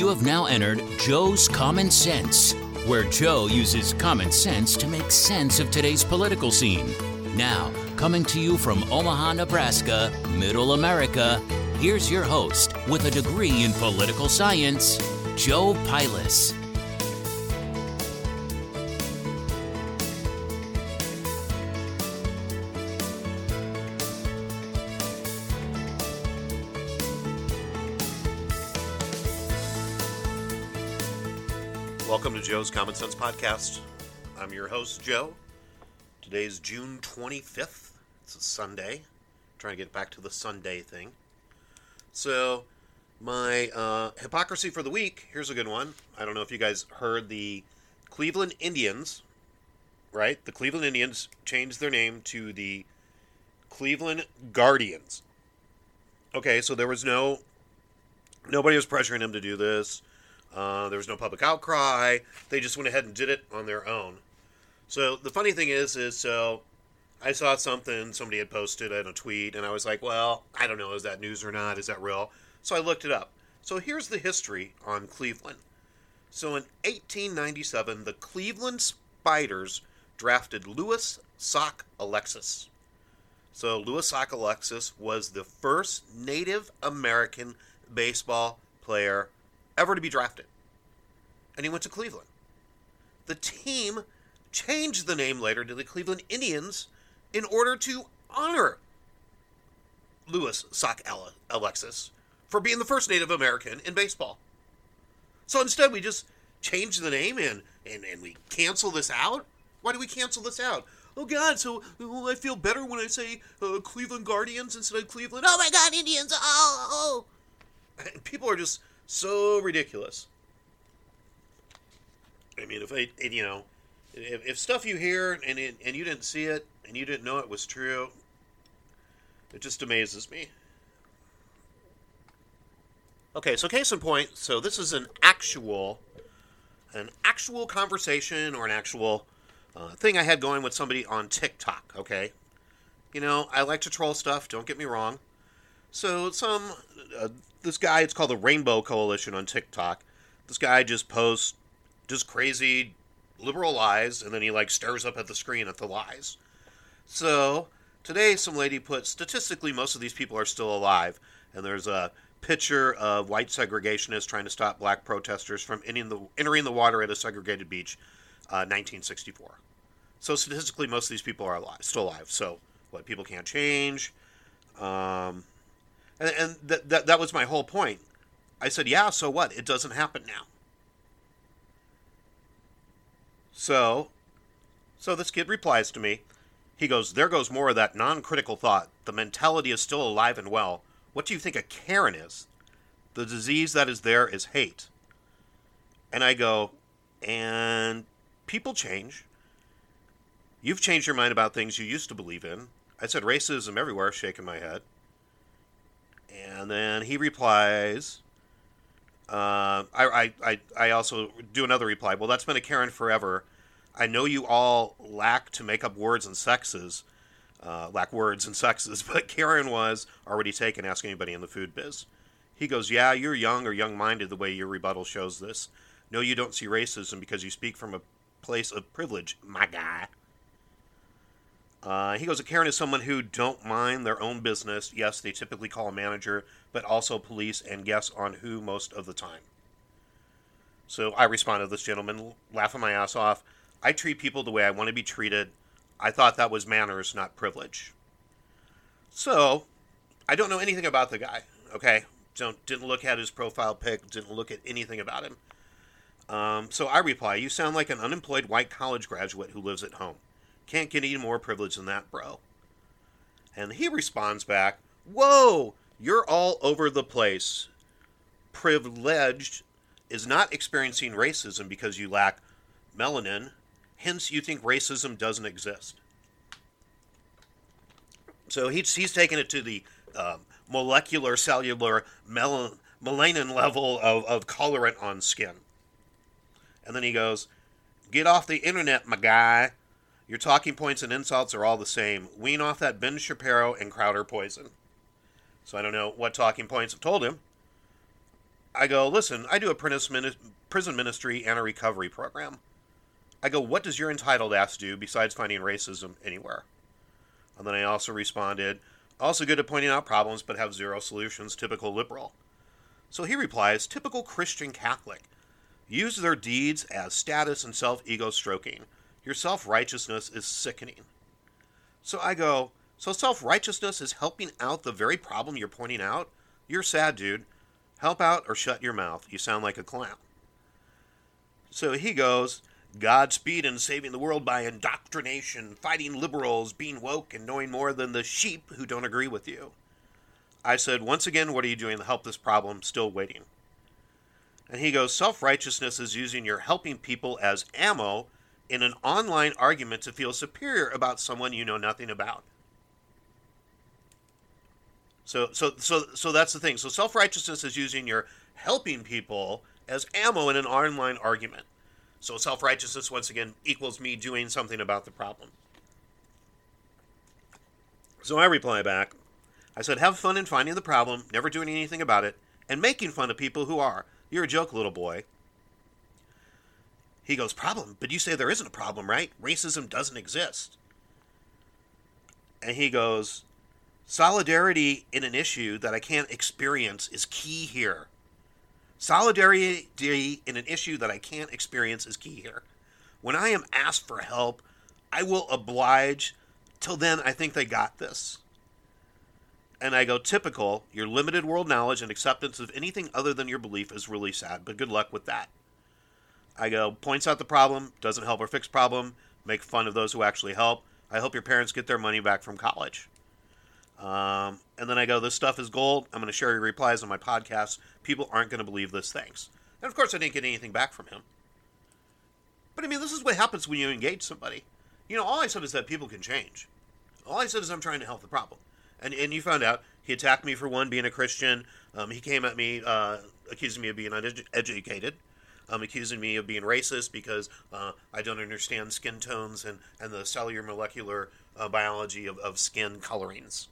You have now entered Joe's Common Sense, where Joe uses common sense to make sense of today's political scene. Now, coming to you from Omaha, Nebraska, Middle America, here's your host with a degree in political science, Joe Pilas. Welcome to Joe's Common Sense Podcast. I'm your host, Joe. Today's June 25th. It's a Sunday. trying to get back to the Sunday thing. So, my uh, hypocrisy for the week here's a good one. I don't know if you guys heard the Cleveland Indians, right? The Cleveland Indians changed their name to the Cleveland Guardians. Okay, so there was no. Nobody was pressuring him to do this. Uh, there was no public outcry. They just went ahead and did it on their own. So the funny thing is, is so I saw something somebody had posted in a tweet, and I was like, well, I don't know, is that news or not? Is that real? So I looked it up. So here's the history on Cleveland. So in 1897, the Cleveland Spiders drafted Louis Sock Alexis. So Louis Sockalexis was the first Native American baseball player ever to be drafted. And he went to Cleveland. The team changed the name later to the Cleveland Indians in order to honor Louis Sock Alexis for being the first Native American in baseball. So instead, we just change the name and, and, and we cancel this out? Why do we cancel this out? Oh God! So oh, I feel better when I say uh, Cleveland Guardians instead of Cleveland. Oh my God, Indians! Oh, oh. And people are just so ridiculous. I mean, if I, you know, if, if stuff you hear and it, and you didn't see it and you didn't know it was true, it just amazes me. Okay, so case in point, so this is an actual, an actual conversation or an actual uh, thing I had going with somebody on TikTok. Okay, you know, I like to troll stuff. Don't get me wrong. So some uh, this guy, it's called the Rainbow Coalition on TikTok. This guy just posts just crazy liberal lies, and then he like stares up at the screen at the lies. So today, some lady put statistically most of these people are still alive, and there's a picture of white segregationists trying to stop black protesters from entering the, entering the water at a segregated beach, uh, 1964. So statistically, most of these people are alive, still alive. So what? People can't change. Um, and, and that, that that was my whole point. I said, yeah. So what? It doesn't happen now. So, so this kid replies to me. He goes, There goes more of that non critical thought. The mentality is still alive and well. What do you think a Karen is? The disease that is there is hate. And I go, And people change. You've changed your mind about things you used to believe in. I said racism everywhere, shaking my head. And then he replies, uh, I, I, I also do another reply. Well, that's been a Karen forever. I know you all lack to make up words and sexes, uh, lack words and sexes, but Karen was already taken. Ask anybody in the food biz. He goes, Yeah, you're young or young minded the way your rebuttal shows this. No, you don't see racism because you speak from a place of privilege, my guy. Uh, he goes, A Karen is someone who don't mind their own business. Yes, they typically call a manager, but also police and guess on who most of the time. So I responded to this gentleman, laughing my ass off. I treat people the way I want to be treated. I thought that was manners, not privilege. So, I don't know anything about the guy. Okay, don't didn't look at his profile pic, didn't look at anything about him. Um, so I reply, "You sound like an unemployed white college graduate who lives at home. Can't get any more privilege than that, bro." And he responds back, "Whoa, you're all over the place. Privileged is not experiencing racism because you lack melanin Hence, you think racism doesn't exist. So he's, he's taken it to the um, molecular, cellular, mel- melanin level of, of colorant on skin. And then he goes, Get off the internet, my guy. Your talking points and insults are all the same. Wean off that Ben Shapiro and Crowder poison. So I don't know what talking points have told him. I go, listen, I do a prison ministry and a recovery program. I go, what does your entitled ass do besides finding racism anywhere? And then I also responded, also good at pointing out problems but have zero solutions, typical liberal. So he replies, typical Christian Catholic. Use their deeds as status and self ego stroking. Your self righteousness is sickening. So I go, so self righteousness is helping out the very problem you're pointing out? You're sad, dude. Help out or shut your mouth. You sound like a clown. So he goes, Godspeed in saving the world by indoctrination, fighting liberals, being woke, and knowing more than the sheep who don't agree with you. I said, Once again, what are you doing to help this problem? Still waiting. And he goes, Self righteousness is using your helping people as ammo in an online argument to feel superior about someone you know nothing about. So, so, so, so that's the thing. So, self righteousness is using your helping people as ammo in an online argument. So self righteousness, once again, equals me doing something about the problem. So I reply back I said, Have fun in finding the problem, never doing anything about it, and making fun of people who are. You're a joke, little boy. He goes, Problem? But you say there isn't a problem, right? Racism doesn't exist. And he goes, Solidarity in an issue that I can't experience is key here. Solidarity in an issue that I can't experience is key here. When I am asked for help, I will oblige. Till then, I think they got this. And I go, typical, your limited world knowledge and acceptance of anything other than your belief is really sad, but good luck with that. I go, points out the problem, doesn't help or fix problem, make fun of those who actually help. I hope your parents get their money back from college. Um, and then I go, this stuff is gold. I'm going to share your replies on my podcast. People aren't going to believe this. Thanks. And of course, I didn't get anything back from him. But I mean, this is what happens when you engage somebody. You know, all I said is that people can change. All I said is I'm trying to help the problem. And, and you found out he attacked me for one, being a Christian. Um, he came at me uh, accusing me of being uneducated. Um, accusing me of being racist because uh, I don't understand skin tones and, and the cellular molecular uh, biology of, of skin colorings.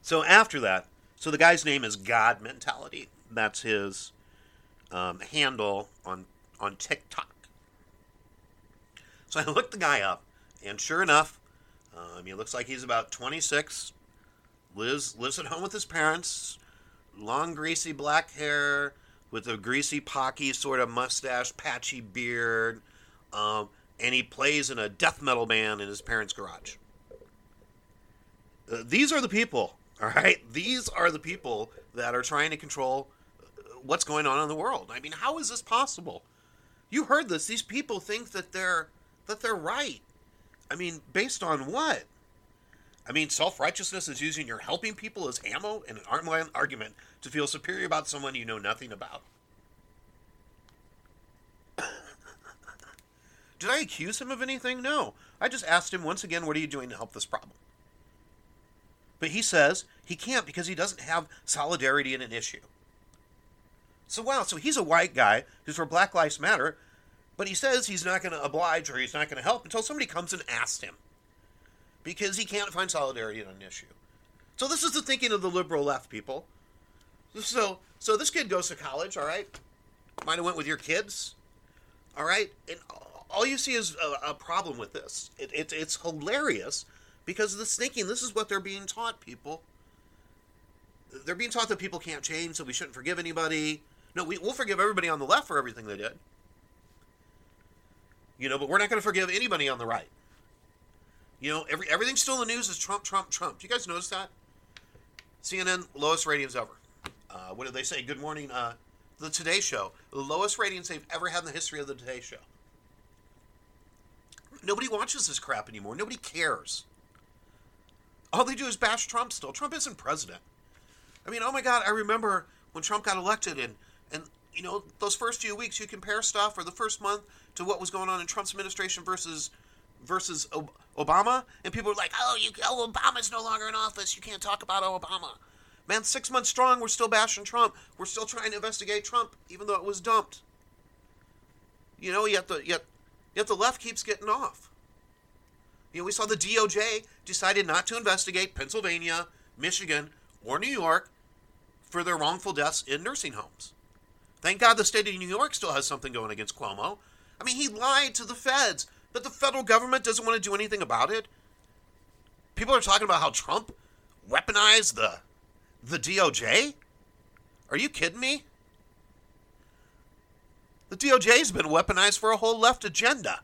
So after that, so the guy's name is God Mentality. That's his um, handle on on TikTok. So I looked the guy up, and sure enough, um, he looks like he's about 26. Lives lives at home with his parents. Long, greasy black hair with a greasy, pocky sort of mustache, patchy beard, um, and he plays in a death metal band in his parents' garage. Uh, these are the people all right? These are the people that are trying to control uh, what's going on in the world. I mean, how is this possible? You heard this. These people think that they're that they're right. I mean, based on what? I mean, self-righteousness is using your helping people as ammo in an argument to feel superior about someone you know nothing about. Did I accuse him of anything? No. I just asked him once again, what are you doing to help this problem? But he says he can't because he doesn't have solidarity in an issue. So, wow, so he's a white guy who's for Black Lives Matter, but he says he's not going to oblige or he's not going to help until somebody comes and asks him because he can't find solidarity in an issue. So, this is the thinking of the liberal left, people. So, so this kid goes to college, all right? Might have went with your kids, all right? And all you see is a, a problem with this. It, it, it's hilarious because of this thinking. This is what they're being taught, people. They're being taught that people can't change, so we shouldn't forgive anybody. No, we, we'll forgive everybody on the left for everything they did. You know, but we're not going to forgive anybody on the right. You know, every everything's still in the news is Trump, Trump, Trump. Do you guys notice that? CNN lowest ratings ever. Uh, what did they say? Good morning. Uh, the Today Show, the lowest ratings they've ever had in the history of the Today Show. Nobody watches this crap anymore. Nobody cares. All they do is bash Trump still. Trump isn't president. I mean, oh my God, I remember when Trump got elected and, and you know, those first few weeks you compare stuff or the first month to what was going on in Trump's administration versus versus Obama, and people were like, "Oh, you, oh, Obama's no longer in office. You can't talk about Obama." Man, six months strong, we're still bashing Trump. We're still trying to investigate Trump, even though it was dumped. You know, yet the yet yet the left keeps getting off. You know, we saw the DOJ decided not to investigate Pennsylvania, Michigan, or New York for their wrongful deaths in nursing homes. Thank God the state of New York still has something going against Cuomo. I mean, he lied to the feds, but the federal government doesn't want to do anything about it. People are talking about how Trump weaponized the the DOJ. Are you kidding me? The DOJ's been weaponized for a whole left agenda.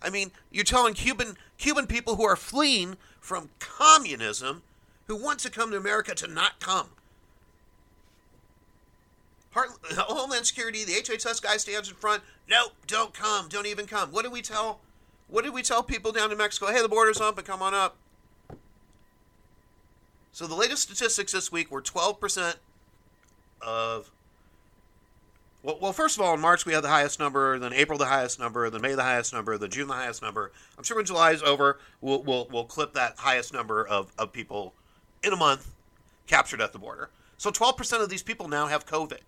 I mean, you're telling Cuban Cuban people who are fleeing from communism who want to come to America to not come. Heart, Homeland Security, the HHS guy stands in front. Nope, don't come. Don't even come. What did we tell? What did we tell people down in Mexico? Hey, the border's open. Come on up. So the latest statistics this week were 12% of. Well, well, first of all, in March we had the highest number, then April the highest number, then May the highest number, then June the highest number. I'm sure when July is over, we'll, we'll, we'll clip that highest number of, of people in a month captured at the border. So 12% of these people now have COVID.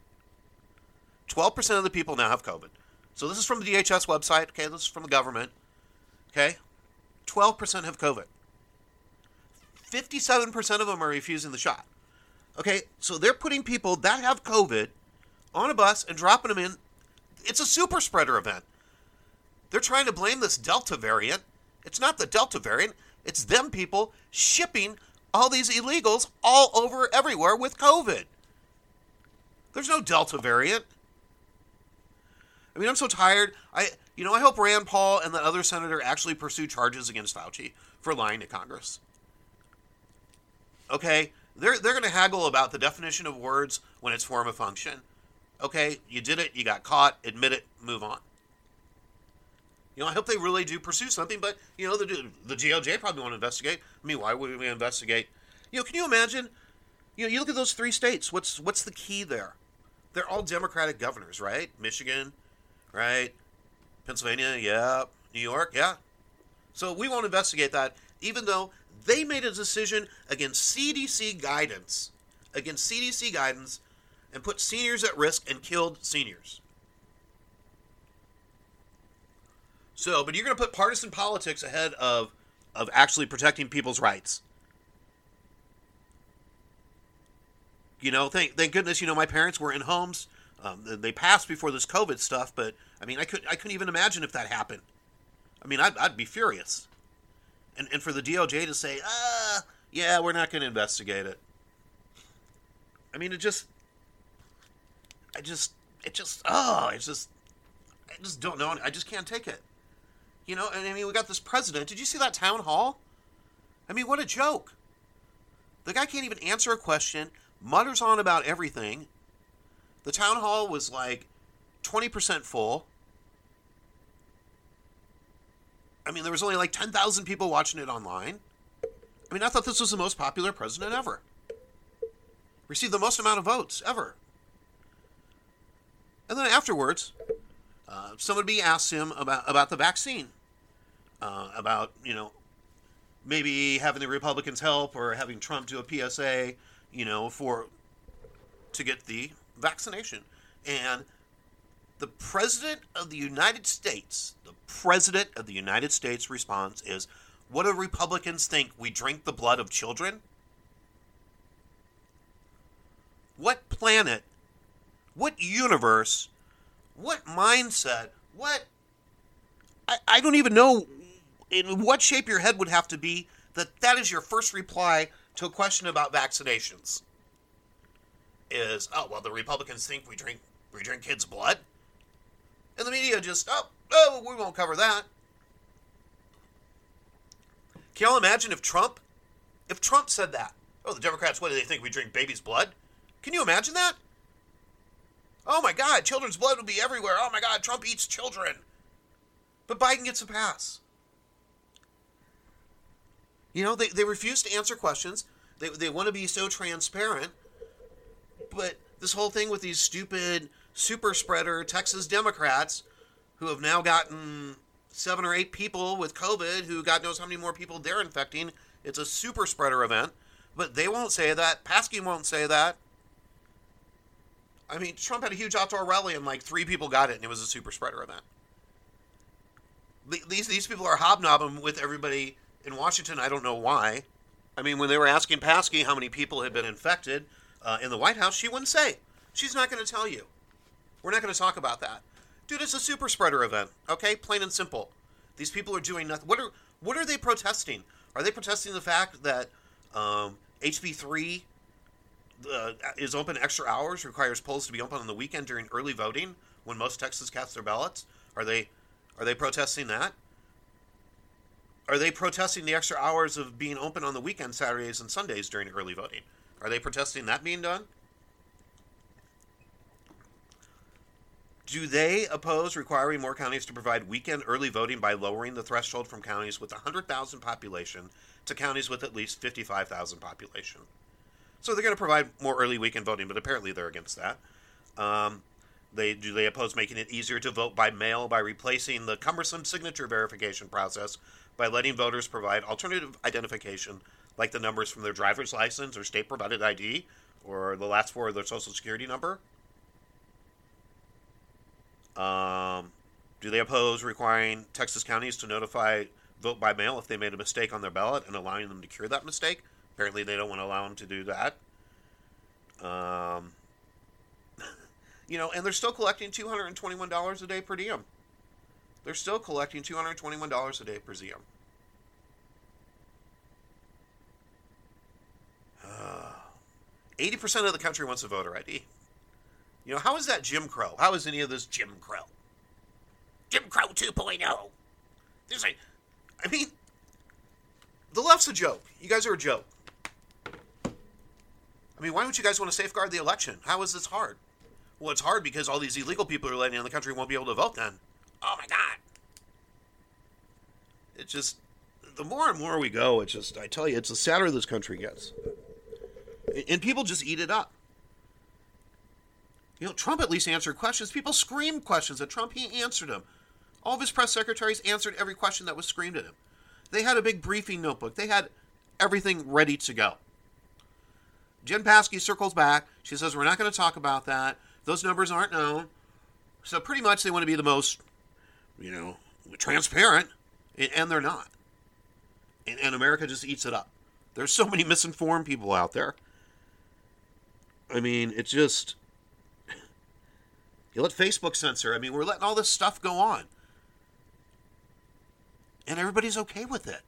12% of the people now have COVID. So this is from the DHS website. Okay, this is from the government. Okay, 12% have COVID. 57% of them are refusing the shot. Okay, so they're putting people that have COVID on a bus and dropping them in. It's a super spreader event. They're trying to blame this Delta variant. It's not the Delta variant, it's them people shipping all these illegals all over everywhere with COVID. There's no Delta variant. I mean, I'm so tired. I, you know, I hope Rand Paul and the other senator actually pursue charges against Fauci for lying to Congress. Okay, they're they're going to haggle about the definition of words when it's form of function. Okay, you did it, you got caught, admit it, move on. You know, I hope they really do pursue something, but you know, the the DOJ probably want to investigate. I mean, why would we investigate? You know, can you imagine? You know, you look at those three states. What's what's the key there? They're all Democratic governors, right? Michigan, right? Pennsylvania, yeah. New York, yeah. So we won't investigate that, even though they made a decision against CDC guidance, against CDC guidance, and put seniors at risk and killed seniors. So, but you're going to put partisan politics ahead of of actually protecting people's rights. You know, thank thank goodness, you know, my parents were in homes. Um, they passed before this COVID stuff, but I mean, I could I couldn't even imagine if that happened. I mean, I'd, I'd be furious. And and for the DOJ to say, ah, yeah, we're not going to investigate it. I mean, it just, I just, it just, oh, it's just, I just don't know. I just can't take it. You know, and I mean, we got this president. Did you see that town hall? I mean, what a joke. The guy can't even answer a question, mutters on about everything. The town hall was like 20% full. I mean, there was only like 10,000 people watching it online. I mean, I thought this was the most popular president ever. Received the most amount of votes ever. And then afterwards, uh, somebody asked him about, about the vaccine, uh, about, you know, maybe having the Republicans help or having Trump do a PSA, you know, for to get the vaccination. And the President of the United States, the President of the United States response is, What do Republicans think? We drink the blood of children? What planet, what universe, what mindset, what. I, I don't even know in what shape your head would have to be that that is your first reply to a question about vaccinations. Is, oh, well, the Republicans think we drink we drink kids' blood? The media just, oh, oh, we won't cover that. Can y'all imagine if Trump, if Trump said that? Oh, the Democrats, what do they think? We drink baby's blood? Can you imagine that? Oh my God, children's blood would be everywhere. Oh my God, Trump eats children. But Biden gets a pass. You know, they, they refuse to answer questions. They, they want to be so transparent. But this whole thing with these stupid super spreader Texas Democrats who have now gotten seven or eight people with COVID, who God knows how many more people they're infecting. It's a super spreader event, but they won't say that. Psaki won't say that. I mean, Trump had a huge outdoor rally and like three people got it, and it was a super spreader event. These these people are hobnobbing with everybody in Washington. I don't know why. I mean, when they were asking Psaki how many people had been infected uh, in the White House, she wouldn't say. She's not going to tell you. We're not going to talk about that. Dude, it's a super spreader event, okay? Plain and simple. These people are doing nothing. What are what are they protesting? Are they protesting the fact that um, HB3 uh, is open extra hours, requires polls to be open on the weekend during early voting when most Texans cast their ballots? Are they are they protesting that? Are they protesting the extra hours of being open on the weekend, Saturdays and Sundays during early voting? Are they protesting that being done? Do they oppose requiring more counties to provide weekend early voting by lowering the threshold from counties with 100,000 population to counties with at least 55,000 population? So they're going to provide more early weekend voting, but apparently they're against that. Um, they do they oppose making it easier to vote by mail by replacing the cumbersome signature verification process by letting voters provide alternative identification like the numbers from their driver's license or state provided ID or the last four of their social security number? Um, do they oppose requiring Texas counties to notify vote by mail if they made a mistake on their ballot and allowing them to cure that mistake? Apparently, they don't want to allow them to do that. Um, you know, and they're still collecting $221 a day per diem. They're still collecting $221 a day per diem. Uh, 80% of the country wants a voter ID. You know, how is that Jim Crow? How is any of this Jim Crow? Jim Crow 2.0. There's a, I mean, the left's a joke. You guys are a joke. I mean, why don't you guys want to safeguard the election? How is this hard? Well, it's hard because all these illegal people are letting in the country won't be able to vote then. Oh my God. It's just, the more and more we go, it's just, I tell you, it's the sadder this country gets. And people just eat it up. You know, Trump at least answered questions. People screamed questions at Trump. He answered them. All of his press secretaries answered every question that was screamed at him. They had a big briefing notebook. They had everything ready to go. Jen Psaki circles back. She says, We're not going to talk about that. Those numbers aren't known. So, pretty much, they want to be the most, you know, transparent, and they're not. And, America just eats it up. There's so many misinformed people out there. I mean, it's just. You let Facebook censor. I mean, we're letting all this stuff go on. And everybody's okay with it.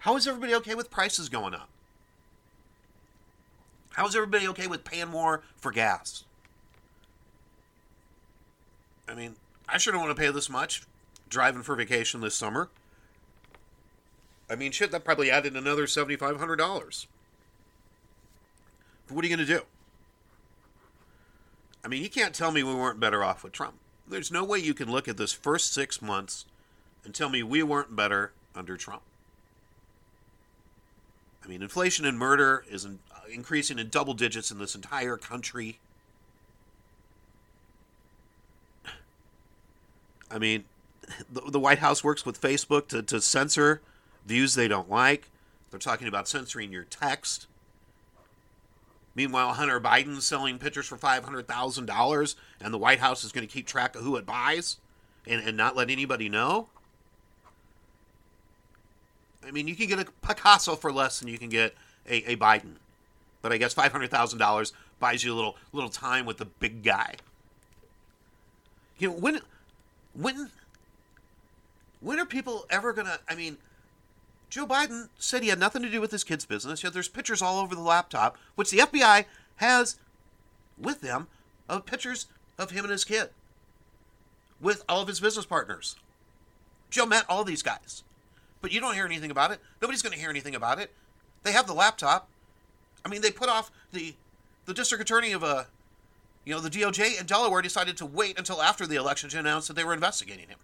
How is everybody okay with prices going up? How's everybody okay with paying more for gas? I mean, I sure don't want to pay this much driving for vacation this summer. I mean, shit, that probably added another $7,500. But What are you going to do? I mean, you can't tell me we weren't better off with Trump. There's no way you can look at this first six months and tell me we weren't better under Trump. I mean, inflation and murder is in, uh, increasing in double digits in this entire country. I mean, the, the White House works with Facebook to, to censor views they don't like. They're talking about censoring your text. Meanwhile, Hunter Biden's selling pictures for $500,000, and the White House is going to keep track of who it buys and, and not let anybody know. I mean, you can get a Picasso for less than you can get a, a Biden. But I guess $500,000 buys you a little little time with the big guy. You know, when when when are people ever going to I mean, Joe Biden said he had nothing to do with his kid's business. Yet there's pictures all over the laptop, which the FBI has with them of pictures of him and his kid with all of his business partners. Joe met all these guys, but you don't hear anything about it. Nobody's going to hear anything about it. They have the laptop. I mean, they put off the the district attorney of a, you know, the DOJ in Delaware decided to wait until after the election to announce that they were investigating him,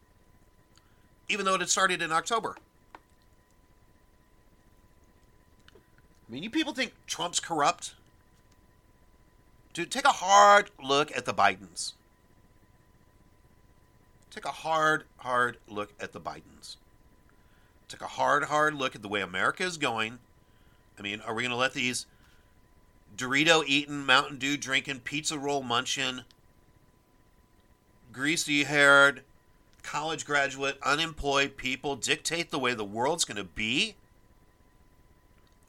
even though it had started in October. Mean, you people think Trump's corrupt? Dude, take a hard look at the Bidens. Take a hard, hard look at the Bidens. Take a hard, hard look at the way America is going. I mean, are we going to let these Dorito eating, Mountain Dew drinking, pizza roll munching, greasy haired, college graduate, unemployed people dictate the way the world's going to be?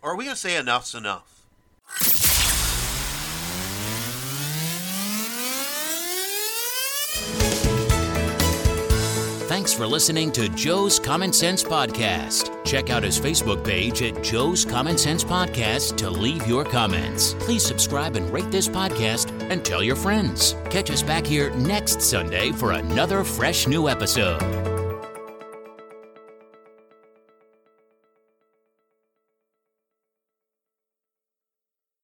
Or are we going to say enough's enough? Thanks for listening to Joe's Common Sense Podcast. Check out his Facebook page at Joe's Common Sense Podcast to leave your comments. Please subscribe and rate this podcast and tell your friends. Catch us back here next Sunday for another fresh new episode.